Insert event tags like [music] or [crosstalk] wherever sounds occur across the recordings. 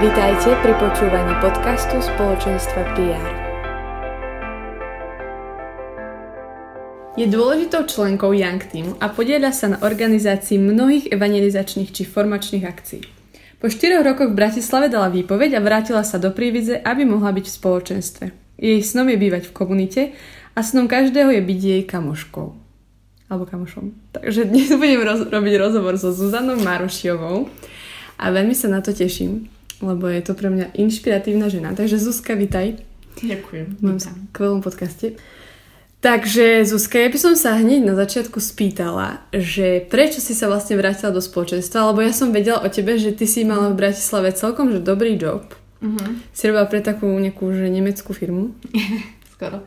Vítajte pri počúvaní podcastu spoločenstva PR. Je dôležitou členkou Young Team a podieľa sa na organizácii mnohých evangelizačných či formačných akcií. Po 4 rokoch v Bratislave dala výpoveď a vrátila sa do Prívidze, aby mohla byť v spoločenstve. Jej snom je bývať v komunite a snom každého je byť jej kamoškou. Alebo kamošom. Takže dnes budem roz- robiť rozhovor so Zuzanou Marušiovou a veľmi sa na to teším lebo je to pre mňa inšpiratívna žena. Takže Zuzka, vitaj. Ďakujem. V mojom skvelom podcaste. Takže Zuzka, ja by som sa hneď na začiatku spýtala, že prečo si sa vlastne vrátila do spoločenstva, lebo ja som vedela o tebe, že ty si mala v Bratislave celkom že dobrý job. Uh-huh. Si robila pre takú nejakú že nemeckú firmu. [laughs] Skoro.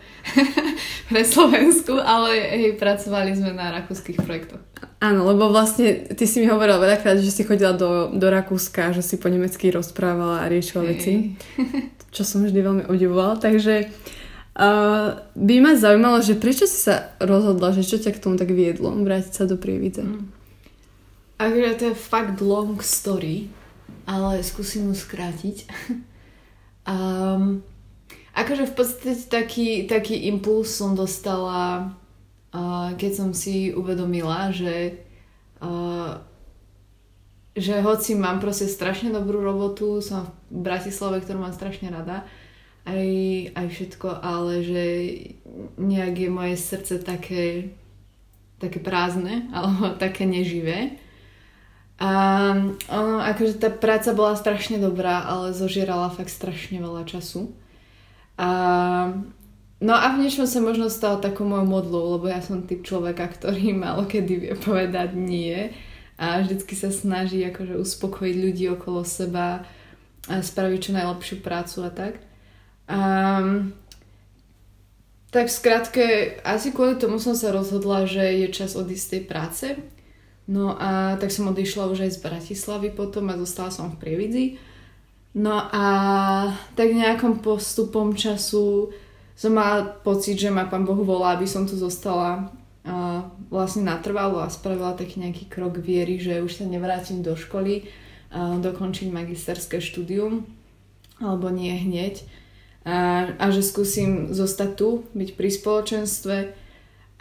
[laughs] pre Slovensku, ale hej, pracovali sme na rakúskych projektoch. Áno, lebo vlastne ty si mi hovorila veľakrát, že si chodila do, do Rakúska, že si po nemecky rozprávala a riešila hey. veci, [laughs] čo som vždy veľmi obdivovala. Takže uh, by ma zaujímalo, že prečo si sa rozhodla, že čo ťa k tomu tak viedlo, vrátiť sa do Prievidze? Mm. Akože to je fakt long story, ale skúsim ju skrátiť. [laughs] um, akože v podstate taký, taký impuls som dostala keď som si uvedomila, že, že hoci mám proste strašne dobrú robotu, som v Bratislave, ktorú mám strašne rada, aj, aj všetko, ale že nejak je moje srdce také, také prázdne, [laughs] alebo také neživé. A ono, akože tá práca bola strašne dobrá, ale zožierala fakt strašne veľa času. A No a v niečom sa možno stala takou mojou modlou, lebo ja som typ človeka, ktorý [laughs] malo kedy vie povedať nie a vždycky sa snaží akože uspokojiť ľudí okolo seba a spraviť čo najlepšiu prácu a tak. Um, tak skrátke, asi kvôli tomu som sa rozhodla, že je čas odísť z tej práce. No a tak som odišla už aj z Bratislavy potom a zostala som v Prievidzi. No a tak nejakom postupom času som mala pocit, že ma pán Boh volá, aby som tu zostala uh, vlastne natrvalo a spravila taký nejaký krok viery, že už sa nevrátim do školy, uh, dokončiť magisterské štúdium, alebo nie hneď. A, a že skúsim zostať tu, byť pri spoločenstve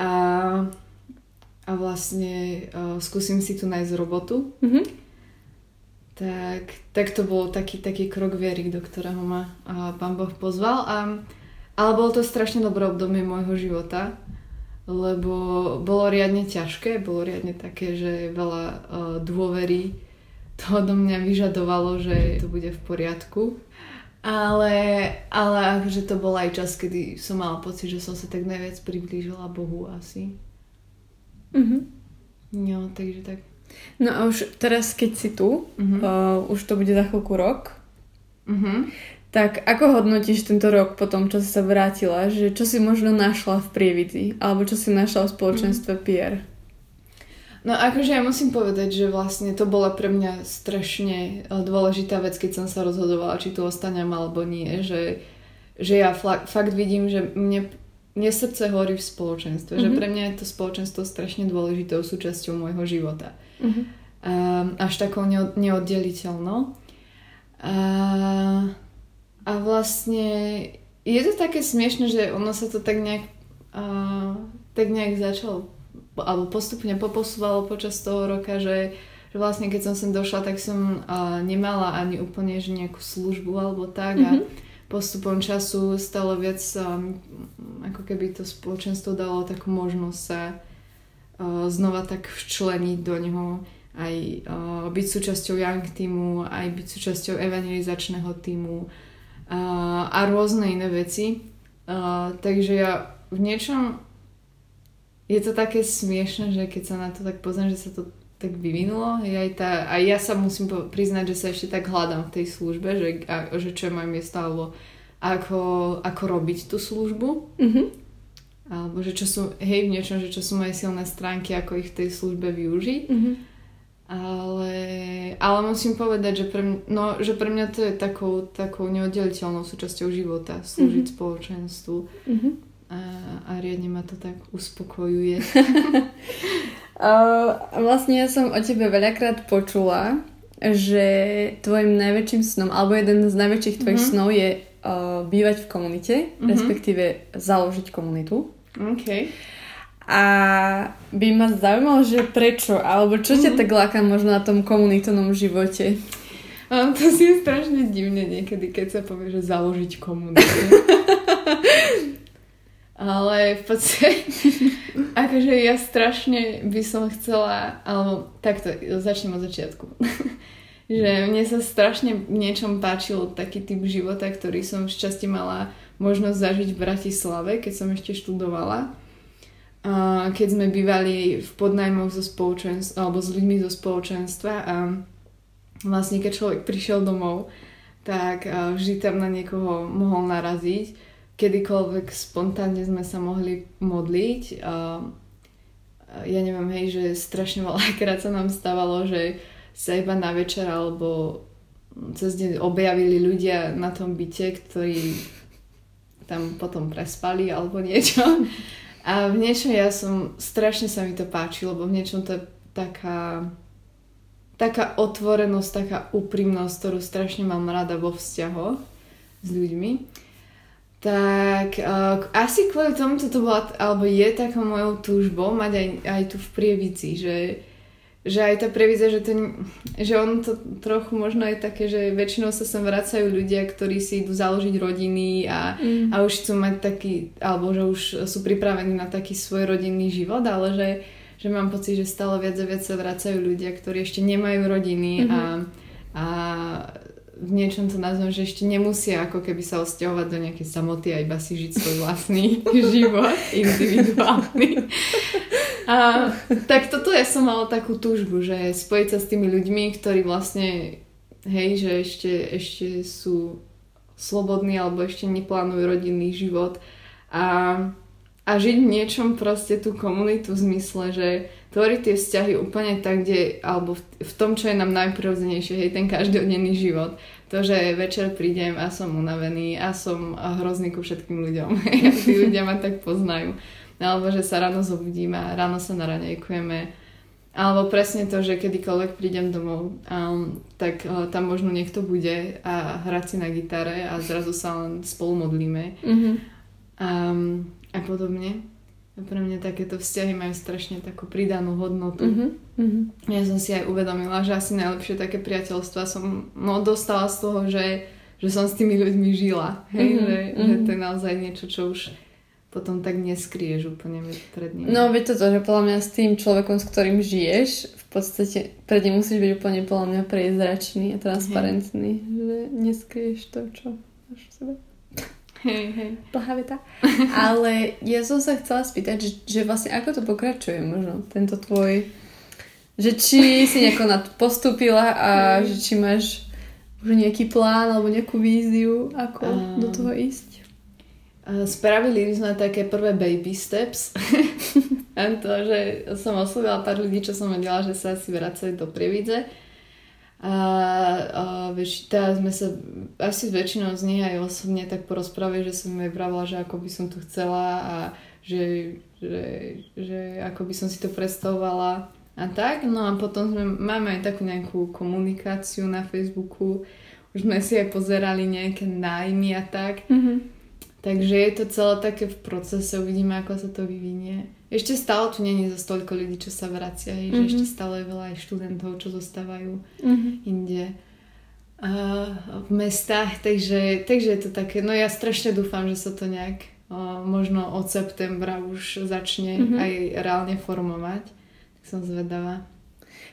a, a vlastne uh, skúsim si tu nájsť robotu. Mm-hmm. Tak, tak to bol taký, taký krok viery, do ktorého ma uh, pán Boh pozval a ale bolo to strašne dobré obdobie môjho života, lebo bolo riadne ťažké, bolo riadne také, že veľa uh, dôvery to odo mňa vyžadovalo, že to bude v poriadku. Ale, ale akože to bol aj čas, kedy som mala pocit, že som sa tak najviac priblížila Bohu asi. Mhm. No, takže tak. No a už teraz, keď si tu, uh-huh. uh, už to bude za chvíľku rok, uh-huh. Tak ako hodnotíš tento rok po tom, čo si sa vrátila? Že čo si možno našla v Prievidzi? Alebo čo si našla v spoločenstve mm. Pierre? No akože ja musím povedať, že vlastne to bola pre mňa strašne eh, dôležitá vec, keď som sa rozhodovala, či tu ostanem alebo nie. Že, že ja fakt vidím, že mne, mne srdce horí v spoločenstve. Mm-hmm. Že mhm. pre mňa je to spoločenstvo strašne dôležitou súčasťou môjho života. Mm-hmm. Um, až takou neoddeliteľnou. Uh, a vlastne je to také smiešne, že ono sa to tak nejak, uh, tak nejak začalo alebo postupne poposúvalo počas toho roka, že, že vlastne keď som sem došla, tak som uh, nemala ani úplne že nejakú službu alebo tak mm-hmm. a postupom času stalo viac um, ako keby to spoločenstvo dalo takú možnosť sa uh, znova tak včleniť do neho aj uh, byť súčasťou Young týmu, aj byť súčasťou evangelizačného týmu uh, a rôzne iné veci. Takže ja v niečom je to také smiešne, že keď sa na to tak pozriem, že sa to tak vyvinulo. Aj, tá, aj ja sa musím priznať, že sa ešte tak hľadám v tej službe, že, a, že čo je moje miesto, alebo ako, ako robiť tú službu. Mm-hmm. Alebo že čo sú, hej, v niečom, že čo sú moje silné stránky, ako ich v tej službe využiť. Mm-hmm. Ale, ale musím povedať, že pre, mňa, no, že pre mňa to je takou, takou neoddeliteľnou súčasťou života, slúžiť mm-hmm. spoločenstvu. Mm-hmm. A, a riadne ma to tak uspokojuje. [laughs] [laughs] vlastne ja som o tebe veľakrát počula, že tvojim najväčším snom, alebo jeden z najväčších tvojich mm-hmm. snov je uh, bývať v komunite, mm-hmm. respektíve založiť komunitu. Okay. A by ma zaujímalo, že prečo, alebo čo ťa mm. tak láka možno na tom komunitnom živote? A to si je strašne divne niekedy, keď sa povie, že založiť komunitu. [laughs] Ale v podstate, [laughs] akože ja strašne by som chcela, alebo takto, začnem od začiatku. [laughs] že mne sa strašne v niečom páčil taký typ života, ktorý som v časti mala možnosť zažiť v Bratislave, keď som ešte študovala keď sme bývali v podnajmoch zo spoločenstva, alebo s ľuďmi zo spoločenstva a vlastne keď človek prišiel domov, tak vždy tam na niekoho mohol naraziť. Kedykoľvek spontánne sme sa mohli modliť. Ja neviem, hej, že strašne veľakrát [laughs] sa nám stávalo, že sa iba na večer alebo cez deň objavili ľudia na tom byte, ktorí tam potom prespali alebo niečo. A v niečom ja som, strašne sa mi to páčilo, lebo v niečom to je taká, taká otvorenosť, taká úprimnosť, ktorú strašne mám rada vo vzťahoch s ľuďmi. Tak uh, asi kvôli tomu to bola, alebo je takou mojou túžbou mať aj, aj tu v Prievici, že že aj tá prevíza, že, to, že on to trochu možno je také, že väčšinou sa sem vracajú ľudia, ktorí si idú založiť rodiny a, mm. a už chcú mať taký, alebo že už sú pripravení na taký svoj rodinný život, ale že, že mám pocit, že stále viac a viac sa vracajú ľudia, ktorí ešte nemajú rodiny mm-hmm. a, a v niečom to nazvem, že ešte nemusia ako keby sa osťahovať do nejakej samoty a iba si žiť svoj vlastný [laughs] život individuálny. A, tak toto ja som mala takú túžbu, že spojiť sa s tými ľuďmi, ktorí vlastne, hej, že ešte, ešte sú slobodní alebo ešte neplánujú rodinný život a, a žiť v niečom proste tú komunitu v zmysle, že tvoriť tie vzťahy úplne tak, kde, alebo v, v tom, čo je nám najprirodzenejšie, hej, ten každodenný život. To, že večer prídem a som unavený a som hrozný ku všetkým ľuďom. [laughs] tí ľudia ma tak poznajú alebo že sa ráno zobudíme a ráno sa naranejkujeme. Alebo presne to, že kedykoľvek prídem domov, um, tak uh, tam možno niekto bude a hrať si na gitare a zrazu sa len spolu modlíme. Mm-hmm. Um, a podobne. A pre mňa takéto vzťahy majú strašne takú pridanú hodnotu. Mm-hmm. Ja som si aj uvedomila, že asi najlepšie také priateľstva som no, dostala z toho, že, že som s tými ľuďmi žila. Hej? Mm-hmm. Že, mm-hmm. že to je naozaj niečo, čo už potom tak neskrieš úplne pred ním. No, veď toto, že podľa mňa s tým človekom, s ktorým žiješ, v podstate pred ním musíš byť úplne podľa mňa priezračný a transparentný, hej. že neskrieš to, čo máš v sebe. Hej, hej. Plhavita. Ale ja som sa chcela spýtať, že, že vlastne ako to pokračuje možno, tento tvoj, že či si nejako nad postúpila a hej. že či máš už nejaký plán alebo nejakú víziu, ako um, do toho ísť? Spravili sme také prvé baby steps. [laughs] to, že som oslovila pár ľudí, čo som vedela, že sa asi vracajú do Prievidze. A, a vieš, teda sme sa asi s väčšinou z nich aj osobne tak porozprávali, že som jej vravila, že ako by som to chcela a že, že, že ako by som si to predstavovala a tak. No a potom sme, máme aj takú nejakú komunikáciu na Facebooku, už sme si aj pozerali nejaké nájmy a tak. Mm-hmm. Takže je to celé také v procese, uvidíme, ako sa to vyvinie. Ešte stále tu není za toľko ľudí, čo sa vracia, mm-hmm. že mhm. ešte stále je veľa aj študentov, čo zostávajú mm-hmm. inde uh, v mestách, takže, takže je to také, no ja strašne dúfam, že sa to nejak uh, možno od septembra už začne mm-hmm. aj reálne formovať. Tak som zvedavá.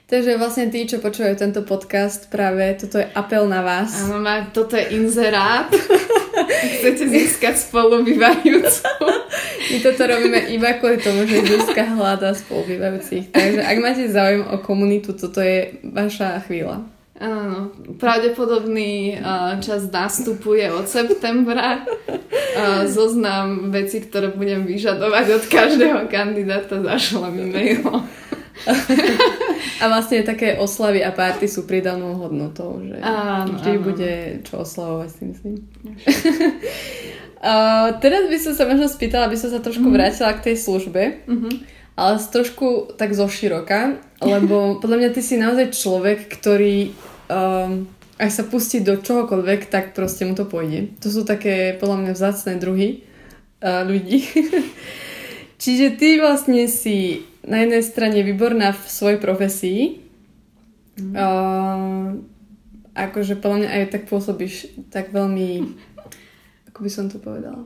Takže vlastne tí, čo počúvajú tento podcast, práve toto je apel na vás. Áno, toto je inzerát. [laughs] Chcete získať spolubývajúcu. My toto robíme iba kvôli tomu, že Zuzka hľadá spolubývajúcich. Takže ak máte záujem o komunitu, toto je vaša chvíľa. Áno, pravdepodobný čas nastupuje od septembra. Zoznam veci, ktoré budem vyžadovať od každého kandidáta, zašlem e-mail. A vlastne také oslavy a párty sú pridanou hodnotou, že áno, vždy áno. bude čo oslavovať, si myslím. [laughs] uh, teraz by som sa možno spýtala, aby som sa trošku mm. vrátila k tej službe, mm-hmm. ale trošku tak zo široka, lebo [laughs] podľa mňa ty si naozaj človek, ktorý um, ak sa pustí do čohokoľvek, tak proste mu to pôjde. To sú také podľa mňa vzácne druhy uh, ľudí. [laughs] Čiže ty vlastne si na jednej strane výborná v svojej profesii. Mm. Uh, akože podľa mňa aj tak pôsobíš tak veľmi, ako by som to povedala?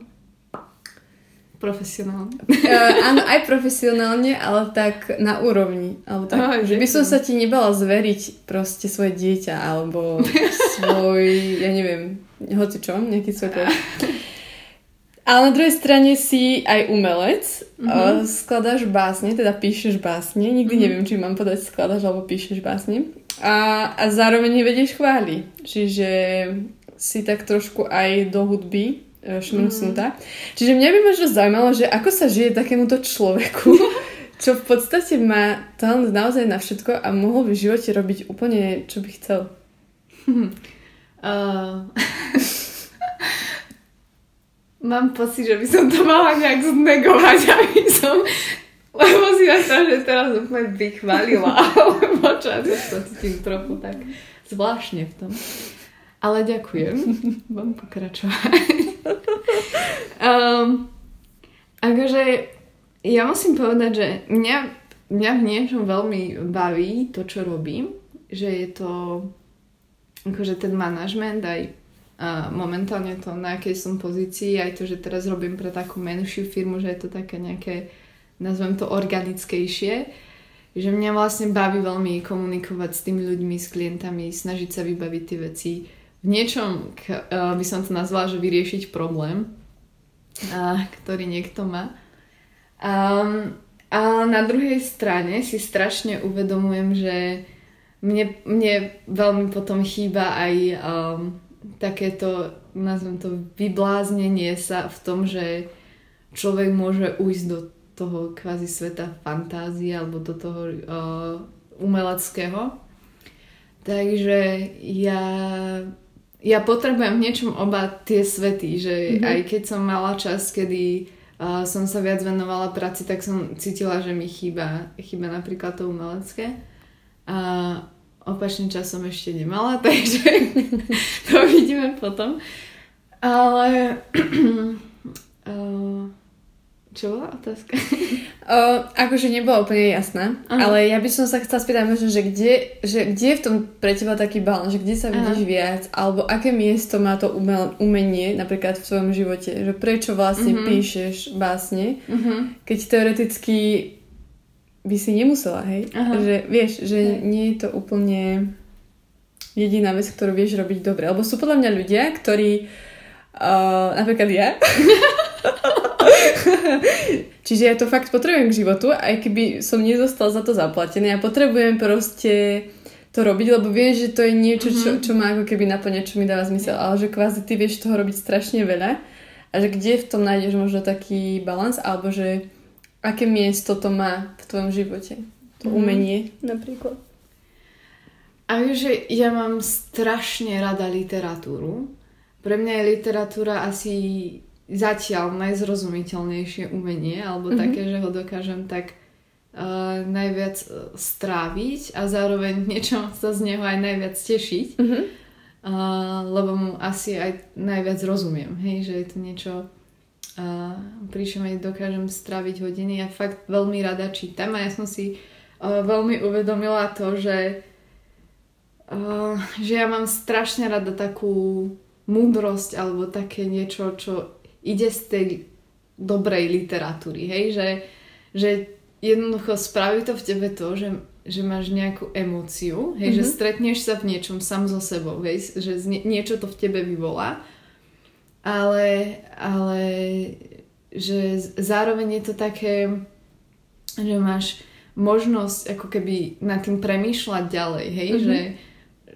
Profesionálne. Uh, áno, aj profesionálne, ale tak na úrovni. Alebo tak, oh, že by som sa ti nebala zveriť proste svoje dieťa, alebo [laughs] svoj, ja neviem, hoci čo, nejaký svoj Ale na druhej strane si aj umelec, mm-hmm. skladáš básne, teda píšeš básne, nikdy mm-hmm. neviem, či mám povedať skladáš alebo píšeš básne. A, a zároveň nevedieš chváli, čiže si tak trošku aj do hudby e, šmrcnutá. Mm. Čiže mňa by možno zaujímalo, že ako sa žije takémuto človeku, [laughs] čo v podstate má talent naozaj na všetko a mohol by v živote robiť úplne, čo by chcel. Uh... [laughs] [laughs] Mám pocit, že by som to mala nejak znegovať, [laughs] aby som lebo si na to, že teraz úplne vychválila, [laughs] alebo čo, ja to cítim trochu tak zvláštne v tom. Ale ďakujem. [laughs] Mám pokračovať. um, akože ja musím povedať, že mňa, mňa v niečom veľmi baví to, čo robím. Že je to akože ten manažment aj a momentálne to, na akej som pozícii, aj to, že teraz robím pre takú menšiu firmu, že je to také nejaké, nazvem to organickejšie, že mňa vlastne baví veľmi komunikovať s tými ľuďmi, s klientami, snažiť sa vybaviť tie veci. V niečom uh, by som to nazvala, že vyriešiť problém, uh, ktorý niekto má. Um, a na druhej strane si strašne uvedomujem, že mne, mne veľmi potom chýba aj um, takéto, nazvem to, vybláznenie sa v tom, že človek môže ujsť do toho kvázi sveta fantázie alebo do toho uh, umeleckého. Takže ja, ja potrebujem v niečom oba tie svety, že mm-hmm. aj keď som mala čas, kedy uh, som sa viac venovala práci, tak som cítila, že mi chýba, chýba napríklad to umelecké. A opačný čas som ešte nemala, [laughs] takže to vidíme potom. Ale... uh, [clears throat] čo bola otázka? [laughs] o, akože nebola úplne jasná, Aha. ale ja by som sa chcela spýtať možno, že kde, že kde je v tom pre teba taký balán, že kde sa vidíš Aha. viac, alebo aké miesto má to umel, umenie napríklad v tvojom živote, že prečo vlastne uh-huh. píšeš básne, uh-huh. keď teoreticky by si nemusela, hej? Aha. Že vieš, že hej. nie je to úplne jediná vec, ktorú vieš robiť dobre. Lebo sú podľa mňa ľudia, ktorí uh, napríklad ja [laughs] Čiže ja to fakt potrebujem k životu, aj keby som nezostal za to zaplatený. Ja potrebujem proste to robiť, lebo viem, že to je niečo, čo, mhm. čo má ako keby naplňať, čo mi dáva zmysel. Ale že kvázi ty vieš toho robiť strašne veľa a že kde v tom nájdeš možno taký balans, alebo že aké miesto to má v tvojom živote? To mm. umenie napríklad. A vieš, že ja mám strašne rada literatúru. Pre mňa je literatúra asi zatiaľ najzrozumiteľnejšie umenie, alebo mm-hmm. také, že ho dokážem tak uh, najviac e, stráviť a zároveň niečo sa z neho aj najviac tešiť. Mm-hmm. Uh, lebo mu asi aj najviac rozumiem, hej, že je to niečo a pri čom aj dokážem straviť hodiny. Ja fakt veľmi rada čítam a ja som si uh, veľmi uvedomila to, že, uh, že ja mám strašne rada takú múdrosť alebo také niečo, čo ide z tej dobrej literatúry, hej, že, že jednoducho spraví to v tebe to, že, že máš nejakú emóciu, hej, mm-hmm. že mhm. stretneš sa v niečom sam so sebou, hej, že niečo to v tebe vyvolá, ale, ale že zároveň je to také, že máš možnosť ako keby nad tým premýšľať ďalej, hej, mm-hmm. že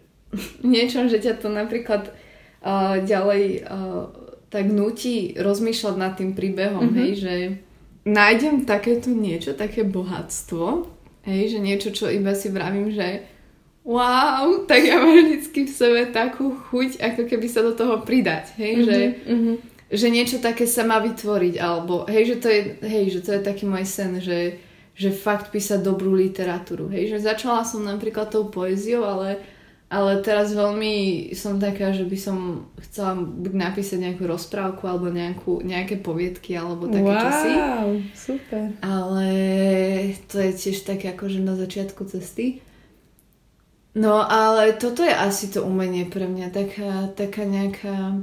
[laughs] niečo, že ťa to napríklad uh, ďalej uh, tak nutí rozmýšľať nad tým príbehom, mm-hmm. hej, že nájdem takéto niečo, také bohatstvo, hej, že niečo, čo iba si vravím, že wow, tak ja mám vždycky v sebe takú chuť, ako keby sa do toho pridať, hej, mm-hmm. že, mm-hmm. že niečo také sa má vytvoriť, alebo hej, že to je, hej, že to je taký môj sen, že, že fakt písať dobrú literatúru, hej, že začala som napríklad tou poéziou, ale ale teraz veľmi som taká, že by som chcela buď napísať nejakú rozprávku alebo nejakú, nejaké poviedky alebo také wow, časy. Wow, super. Ale to je tiež také akože na začiatku cesty. No ale toto je asi to umenie pre mňa, taká, taká nejaká...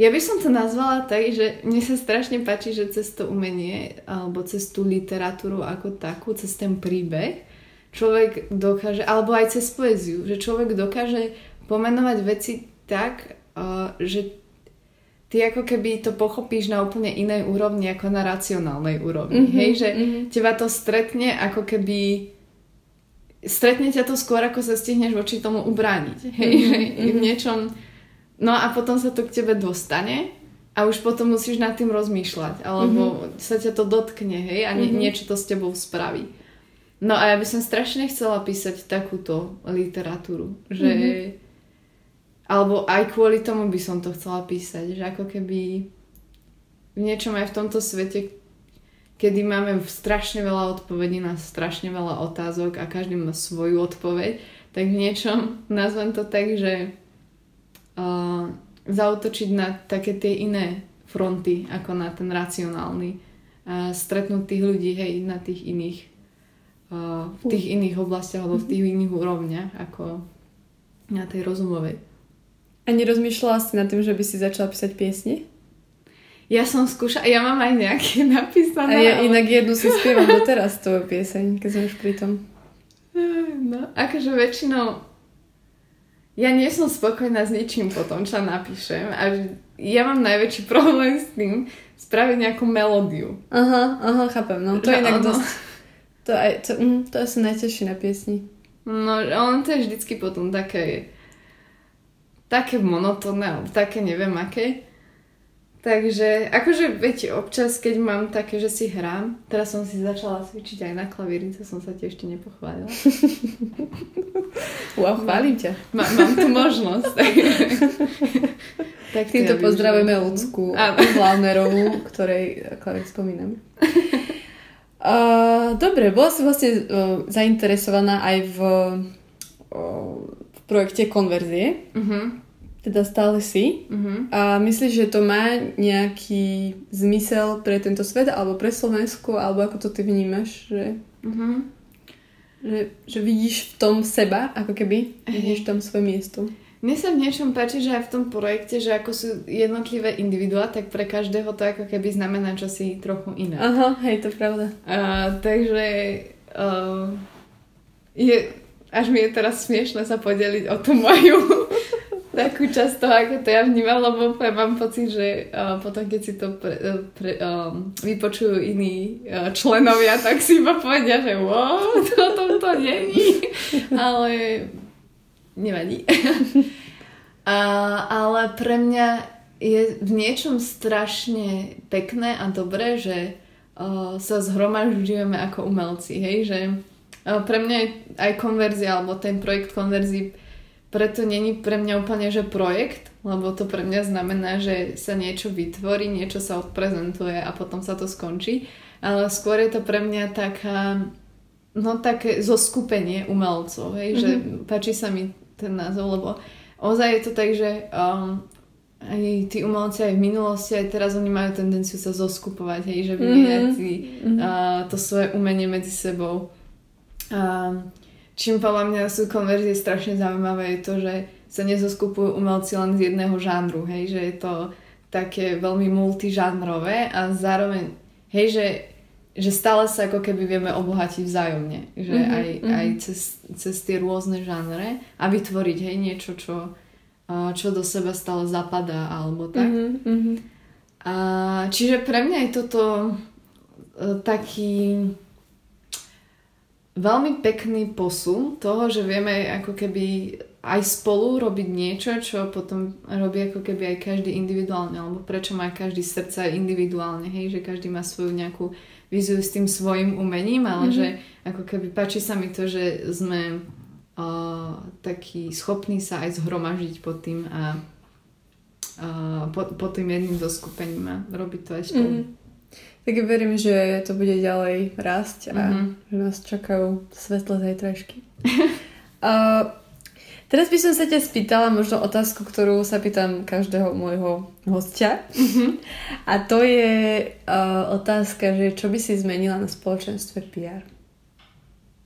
Ja by som to nazvala tak, že mne sa strašne páči, že cez to umenie alebo cez tú literatúru ako takú, cez ten príbeh, človek dokáže, alebo aj cez poéziu, že človek dokáže pomenovať veci tak, uh, že ty ako keby to pochopíš na úplne inej úrovni ako na racionálnej úrovni. Mm-hmm, Hej, že mm-hmm. teba to stretne ako keby stretne ťa to skôr, ako sa stihneš voči tomu ubrániť. Hej, mm-hmm, že v niečom... No a potom sa to k tebe dostane a už potom musíš nad tým rozmýšľať, alebo mm-hmm. sa ťa to dotkne, hej, a nie, mm-hmm. niečo to s tebou spraví. No a ja by som strašne chcela písať takúto literatúru, že... Mm-hmm. Alebo aj kvôli tomu by som to chcela písať, že ako keby v niečom aj v tomto svete, kedy máme strašne veľa odpovedí na strašne veľa otázok a každý má svoju odpoveď, tak v niečom nazvem to tak, že uh, zautočiť na také tie iné fronty, ako na ten racionálny. Uh, stretnúť tých ľudí, hej, na tých iných v tých iných oblastiach alebo v tých iných úrovniach ako na tej rozumovej. A nerozmýšľala si nad tým, že by si začala písať piesne? Ja som skúšala, ja mám aj nejaké [laughs] napísané. A ja ale... inak jednu si spievam [laughs] doteraz tvoju pieseň, keď som už pri tom. No, akože väčšinou ja nie som spokojná s ničím potom, čo napíšem a ja mám najväčší [laughs] problém s tým spraviť nejakú melódiu. Aha, aha, chápem, no to je inak ono... dosť to, aj, to, mm, to asi najtežšie na piesni. No, on to je vždycky potom také také monotónne, alebo také neviem aké. Takže, akože, viete, občas, keď mám také, že si hrám, teraz som si začala cvičiť aj na klavíri, to som sa ti ešte nepochválila. [laughs] wow, chválim ťa. Má, mám tu možnosť. [laughs] tak Týmto pozdravujeme ľudskú Vlánerovú, ktorej klavír spomínam. Uh, [laughs] dobre, bola si vlastne uh, zainteresovaná aj v, uh, v projekte konverzie. Uh-huh. Teda stále si. Uh-huh. A myslíš, že to má nejaký zmysel pre tento svet, alebo pre Slovensku, alebo ako to ty vnímaš? Že, uh-huh. že, že vidíš v tom seba, ako keby? Vidíš tam svoje miesto? Mne sa v niečom páči, že aj v tom projekte, že ako sú jednotlivé individuá, tak pre každého to ako keby znamená čosi trochu iné. Aha, hej, to pravda. Uh, takže uh, je, až mi je teraz smiešne sa podeliť o tú moju takú časť toho, ako to ja vnímam, lebo mám pocit, že uh, potom, keď si to pre, pre, um, vypočujú iní uh, členovia, tak si iba povedia, že wow, to to není. Ale nevadí. a, ale pre mňa je v niečom strašne pekné a dobré, že uh, sa zhromažďujeme ako umelci, hej, že uh, pre mňa je aj konverzia, alebo ten projekt konverzii preto není pre mňa úplne, že projekt, lebo to pre mňa znamená, že sa niečo vytvorí, niečo sa odprezentuje a potom sa to skončí, ale skôr je to pre mňa taká no také zoskupenie umelcov, hej, mm-hmm. že páči sa mi ten názov, lebo ozaj je to tak, že um, aj tí umelci aj v minulosti, aj teraz oni majú tendenciu sa zoskupovať, hej, že vymieňať mm-hmm. uh, to svoje umenie medzi sebou. Uh, čím podľa mňa sú konverzie strašne zaujímavé je to, že sa nezoskupujú umelci len z jedného žánru, hej, že je to také veľmi multižánrové a zároveň, hej, že, že stále sa ako keby vieme obohatiť vzájomne, že mm-hmm, aj, mm-hmm. aj cez, cez tie rôzne žánre a vytvoriť, hej, niečo, čo, čo do seba stále zapadá alebo tak. Mm-hmm. A, čiže pre mňa je toto e, taký veľmi pekný posun toho, že vieme ako keby aj spolu robiť niečo, čo potom robí ako keby aj každý individuálne, alebo prečo má každý srdce individuálne, hej, že každý má svoju nejakú viziu s tým svojim umením, ale mm-hmm. že ako keby páči sa mi to, že sme uh, takí schopní sa aj zhromažiť pod tým a uh, pod, pod tým jedným zoskupením a robiť to aj spolu. Mm-hmm. Tak verím, že to bude ďalej rásť a mm-hmm. že nás čakajú svetlé zajtrajšky. [laughs] uh, teraz by som sa ťa spýtala možno otázku, ktorú sa pýtam každého môjho hostia. Mm-hmm. [laughs] A to je uh, otázka, že čo by si zmenila na spoločenstve PR?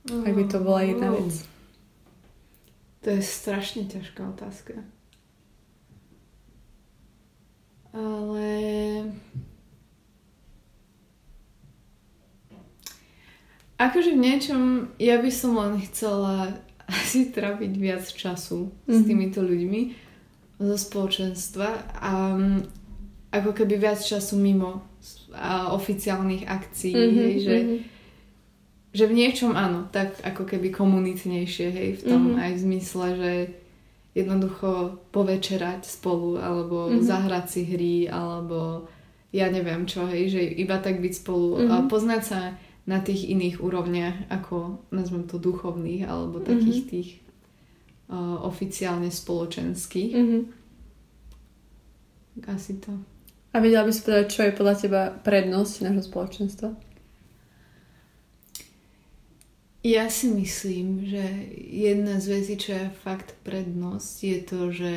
Oh. Ak by to bola jedna vec. To je strašne ťažká otázka. Ale Akože v niečom, ja by som len chcela [laughs] asi traviť viac času mm-hmm. s mhm. týmito ľuďmi zo spoločenstva a um, ako keby viac času mimo a oficiálnych akcií, mm-hmm, hej, že, mm-hmm. že v niečom áno, tak ako keby komunitnejšie, hej, v tom mm-hmm. aj v zmysle, že jednoducho povečerať spolu, alebo mm-hmm. zahrať si hry, alebo ja neviem čo, hej, že iba tak byť spolu mm-hmm. a mhm. poznať sa na tých iných úrovniach, ako nazvem to duchovných, alebo takých mm-hmm. tých uh, oficiálne spoločenských. Mm-hmm. Asi to. A vedela by si povedať, čo je podľa teba prednosť nášho spoločenstva? Ja si myslím, že jedna z vecí, čo je fakt prednosť, je to, že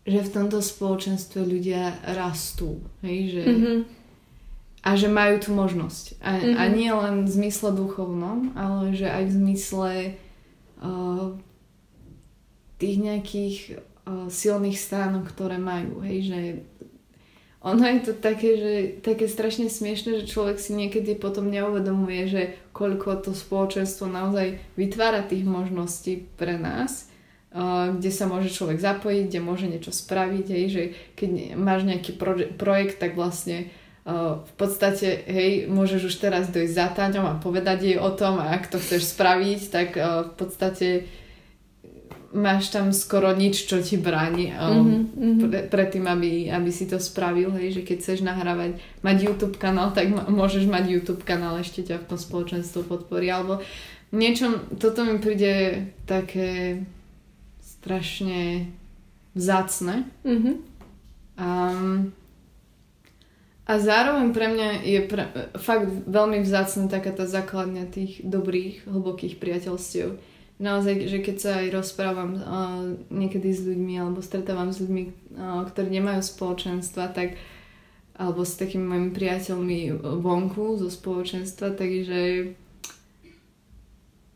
že v tomto spoločenstve ľudia rastú. Hej? Že, mm-hmm a že majú tú možnosť. A, mm-hmm. a nie len v zmysle duchovnom, ale že aj v zmysle uh, tých nejakých uh, silných stránok, ktoré majú. Hej, že ono je to také, že také strašne smiešne, že človek si niekedy potom neuvedomuje, že koľko to spoločenstvo naozaj vytvára tých možností pre nás, uh, kde sa môže človek zapojiť, kde môže niečo spraviť, hej, že keď máš nejaký proje- projekt, tak vlastne v podstate, hej, môžeš už teraz dojsť za Táňom a povedať jej o tom a ak to chceš spraviť, tak v podstate máš tam skoro nič, čo ti bráni mm-hmm. pre, pre tým, aby, aby si to spravil, hej, že keď chceš nahrávať, mať YouTube kanál, tak môžeš mať YouTube kanál, ešte ťa v tom spoločenstvu podporí, alebo niečo, toto mi príde také strašne vzácne. Mm-hmm. Um, a zároveň pre mňa je pre, fakt veľmi vzácna taká tá základňa tých dobrých, hlbokých priateľstiev. Naozaj, že keď sa aj rozprávam uh, niekedy s ľuďmi alebo stretávam s ľuďmi, uh, ktorí nemajú spoločenstva, tak alebo s takými mojimi priateľmi vonku zo spoločenstva, takže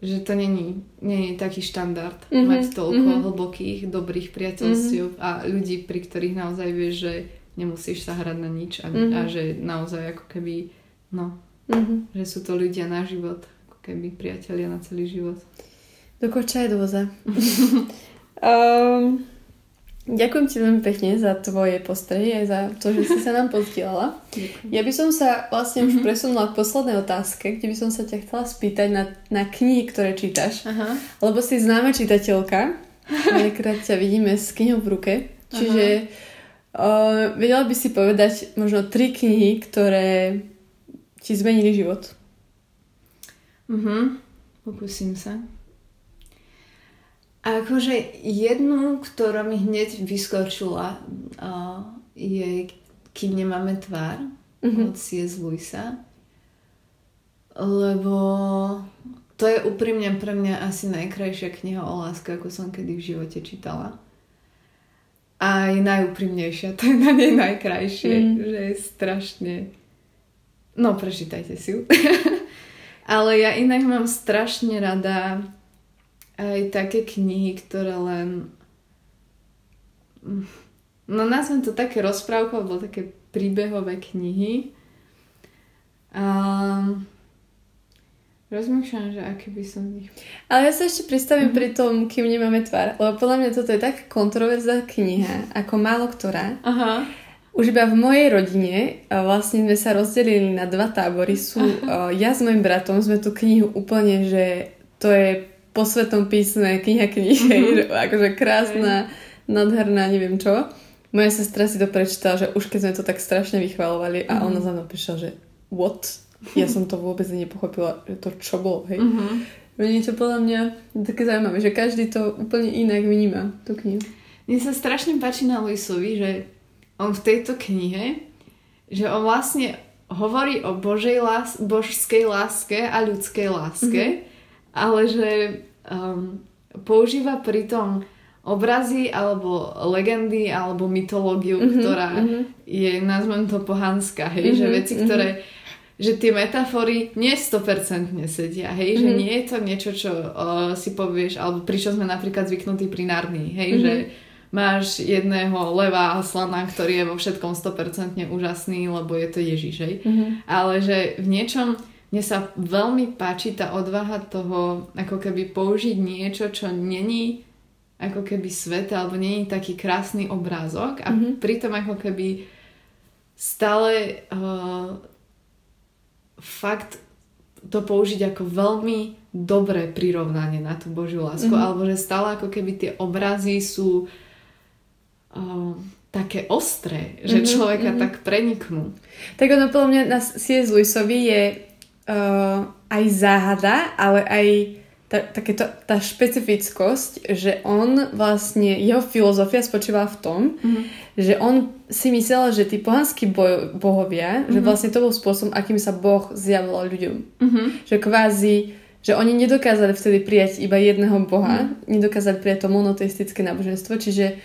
že to není, není taký štandard mm-hmm, mať toľko mm-hmm. hlbokých, dobrých priateľstiev mm-hmm. a ľudí, pri ktorých naozaj vieš, že nemusíš sa hrať na nič a, mm-hmm. a že naozaj ako keby, no, mm-hmm. že sú to ľudia na život, ako keby priatelia na celý život. Do koča je dôza. um, [laughs] ďakujem ti veľmi pekne za tvoje postrehy aj za to, že si sa nám pozdielala. Ja by som sa vlastne mm-hmm. už mhm. presunula k poslednej otázke, kde by som sa ťa chcela spýtať na, na knihy, ktoré čítaš. Aha. Lebo si známa čitateľka. [laughs] Veľakrát ťa vidíme s knihou v ruke. Čiže Aha Uh, vedela by si povedať možno tri knihy, ktoré ti zmenili život? Mhm, pokúsim sa. Akože jednu, ktorá mi hneď vyskočila, uh, je Kým nemáme tvár mm-hmm. od C.S. Lewisa. Lebo to je úprimne pre mňa asi najkrajšia kniha o láske, ako som kedy v živote čítala. A aj najúprimnejšia, [laughs] to je na nej najkrajšie, mm. že je strašne... No, prečítajte si ju. [laughs] Ale ja inak mám strašne rada aj také knihy, ktoré len... No nazvem to také rozprávky, alebo také príbehové knihy. Um, Rozmýšľam, že aký by som ich... Ale ja sa ešte pristavím mm-hmm. pri tom, kým nemáme tvár, lebo podľa mňa toto je tak kontroverzná kniha, ako málo ktorá. Aha. Už iba v mojej rodine vlastne sme sa rozdelili na dva tábory. Sú, Aha. ja s mojim bratom sme tú knihu úplne, že to je po svetom písme kniha knihy, mm-hmm. akože krásna, okay. nádherná, neviem čo. Moja sestra si to prečítala, že už keď sme to tak strašne vychvalovali a mm-hmm. ona za mnou píšla, že what? Ja som to vôbec nepochopila, že to čo bolo, hej. Uh-huh. Niečo podľa mňa také zaujímavé, že každý to úplne inak vníma, tú knihu. Mne sa strašne páči na Luisovi, že on v tejto knihe, že on vlastne hovorí o Božej lás- božskej láske a ľudskej láske, uh-huh. ale že um, používa pritom obrazy alebo legendy alebo mytológiu, uh-huh, ktorá uh-huh. je, nazvem to pohanská, hej, uh-huh, že veci, ktoré uh-huh že tie metafory nie 100% sedia, hej, mm-hmm. že mhm. nie je to niečo, čo uh, si povieš, alebo pri čo sme napríklad zvyknutí pri Narnii, hej, mm-hmm. že máš jedného leva a slana, ktorý je vo všetkom 100% úžasný, lebo je to Ježiš, hej. Mm-hmm. Ale že v niečom mne sa veľmi páči tá odvaha toho, ako keby použiť niečo, čo není ako keby svet, alebo není taký krásny obrázok a mm-hmm. pritom ako keby stále uh, fakt to použiť ako veľmi dobré prirovnanie na tú Božiu lásku, mm-hmm. alebo že stále ako keby tie obrazy sú uh, také ostré, že mm-hmm, človeka mm-hmm. tak preniknú. Tak ono podľa mňa na C.S. Lewisovi je uh, aj záhada, ale aj takéto, tá špecifickosť, že on vlastne, jeho filozofia spočívala v tom, mm-hmm. že on si myslel, že tí pohanskí boj, bohovia, mm-hmm. že mhm. vlastne to bol spôsob, akým sa Boh zjavil ľuďom. Mm-hmm. Že kvázi, že oni nedokázali vtedy prijať iba jedného Boha, mm-hmm. nedokázali prijať to monoteistické náboženstvo, čiže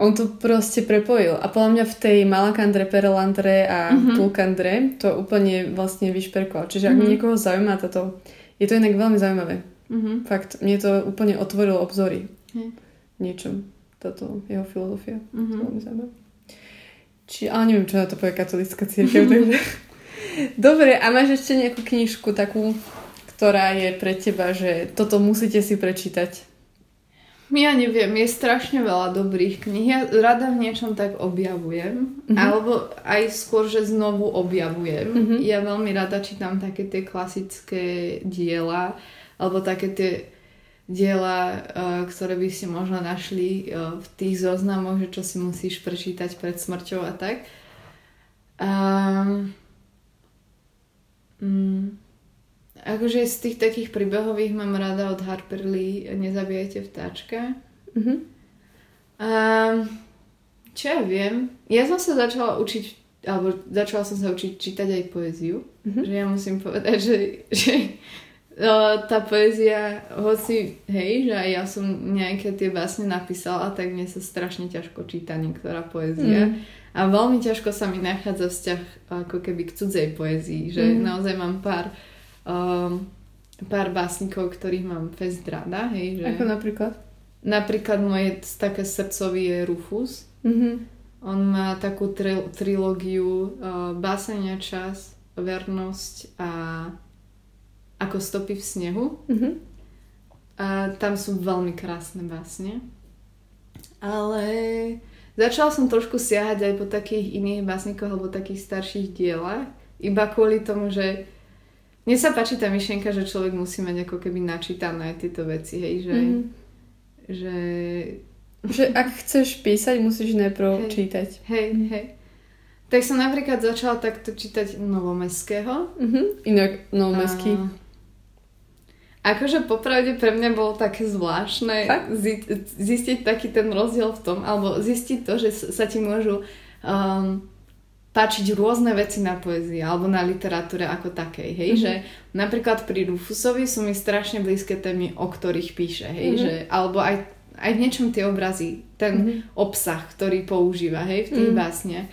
on to proste prepojil. A podľa mňa v tej Malakandre, Perelandre a mm-hmm. Pulkandre to úplne vlastne vyšperkoval. Čiže ak mm-hmm. niekoho zaujíma toto, je to inak veľmi zaujímavé. Mm-hmm. Fakt, mne to úplne otvorilo obzory. Mm. Niečom. Toto jeho filozofia. Mm-hmm. To veľmi zaujímavé. Či, ale neviem, čo na to povie katolická církev. takže... [laughs] Dobre, a máš ešte nejakú knižku takú, ktorá je pre teba, že toto musíte si prečítať? Ja neviem, je strašne veľa dobrých kníh. Ja rada v niečom tak objavujem. Mm-hmm. Alebo aj skôr, že znovu objavujem. Mm-hmm. Ja veľmi rada čítam také tie klasické diela alebo také tie diela, uh, ktoré by si možno našli uh, v tých zoznamoch, že čo si musíš prečítať pred smrťou a tak. Um, um, akože z tých takých príbehových mám rada od Harper Lee Nezabijajte vtáčka. Mm-hmm. Um, čo ja viem? Ja som sa začala učiť alebo začala som sa učiť čítať aj poéziu. Mm-hmm. Že ja musím povedať, že, že tá poézia, hoci, hej, že aj ja som nejaké tie básne napísala, tak mne sa strašne ťažko číta niektorá poézia. Mm. A veľmi ťažko sa mi nachádza vzťah ako keby k cudzej poézii, že mm. naozaj mám pár um, pár básnikov, ktorých mám fest rada, hej, že... Ako napríklad? Napríklad moje také srdcový je Rufus. Mm-hmm. On má takú tri- trilógiu uh, Básenia čas, Vernosť a ako stopy v snehu. Mm-hmm. A tam sú veľmi krásne básne. Ale začala som trošku siahať aj po takých iných básnikoch alebo takých starších dielach. Iba kvôli tomu, že mne sa páči tá myšlienka, že človek musí mať ako keby načítané tieto veci, hej, že, mm-hmm. že... že ak chceš písať, musíš najprv hej, čítať. Hej, mm-hmm. hej. Tak som napríklad začala takto čítať Novomestského. Mm-hmm. Inak Novomestský. A Akože popravde pre mňa bolo také zvláštne zi- zistiť taký ten rozdiel v tom, alebo zistiť to, že sa ti môžu um, páčiť rôzne veci na poezii alebo na literatúre ako takej, hej, mm-hmm. že napríklad pri Rufusovi sú mi strašne blízke témy, o ktorých píše, hej, mm-hmm. že, alebo aj, aj v niečom tie obrazy, ten mm-hmm. obsah, ktorý používa, hej, v tých mm. básniach.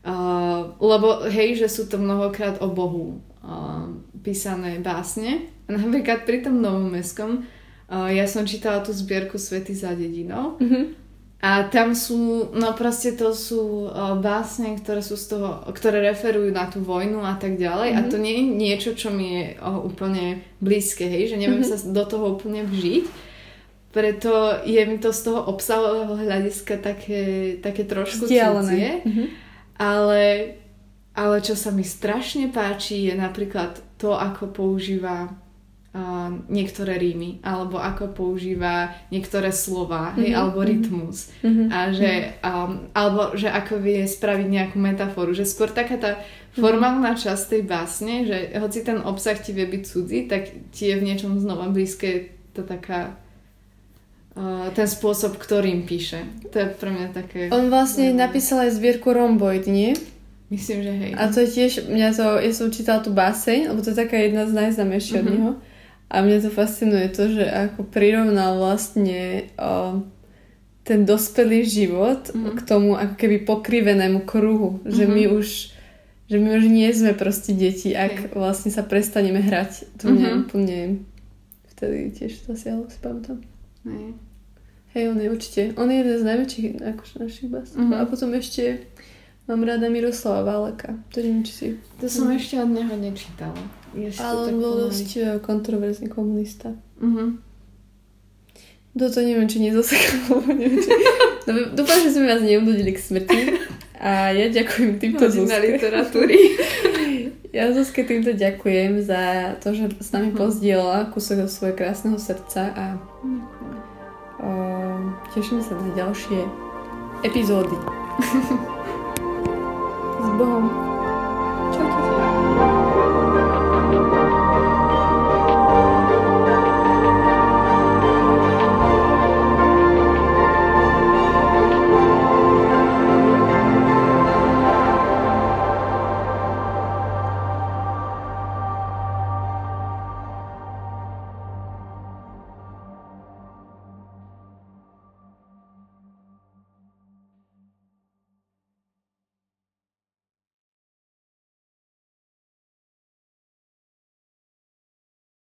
Uh, lebo hej, že sú to mnohokrát o Bohu uh, písané básne. A napríklad pri tom Novom mestskom uh, ja som čítala tú zbierku Svety za dedinou mm-hmm. A tam sú, no proste to sú uh, básne, ktoré sú z toho, ktoré referujú na tú vojnu a tak ďalej. Mm-hmm. A to nie je niečo, čo mi je uh, úplne blízke, hej, že neviem mm-hmm. sa do toho úplne vžiť. Preto je mi to z toho obsahového hľadiska také, také trošku cudzie. Mm-hmm. Ale, ale čo sa mi strašne páči je napríklad to, ako používa uh, niektoré rímy, alebo ako používa niektoré slova, mm-hmm. hej, alebo mhm. rytmus. Mm-hmm. A že, um, alebo že ako vie spraviť nejakú metaforu. Že skôr taká tá formálna časť tej básne, že hoci ten obsah ti vie byť cudzí, tak ti je v niečom znova blízke to taká Uh, ten spôsob, ktorým píše. To je pre mňa také... On vlastne no. napísal aj zbierku Romboid, nie? Myslím, že hej. A to je tiež, mňa to, ja som čítala tú báseň, lebo to je taká jedna z najznámejších uh-huh. od mhm. neho. A mňa to fascinuje to, že ako prirovnal vlastne o, ten dospelý život mm. k tomu ako keby pokrivenému kruhu. Mm-hmm. Že my už že my už nie sme proste deti, ak okay. vlastne sa prestaneme hrať. To mňa mm-hmm. úplne vtedy tiež zasiahlo, si pamätám. Hej. Hej, on je určite, on je jeden z najväčších akože našich básnikov. Mm-hmm. A potom ešte mám rada Miroslava Váleka. To neviem, či si... To som mm. ešte od neho nečítala. Ešte Ale on bol dosť eh, kontroverzný komunista. Uh-huh. Do to neviem, či nezosekal, [laughs] neviem, či... No, dúfam, že sme vás neududili k smrti. A ja ďakujem týmto Zuzke. literatúry. [laughs] Ja Zuzke týmto ďakujem za to, že s nami uh-huh. pozdiela kúsok zo svojho krásneho srdca a uh, teším sa na ďalšie epizódy. [laughs] S Bohom.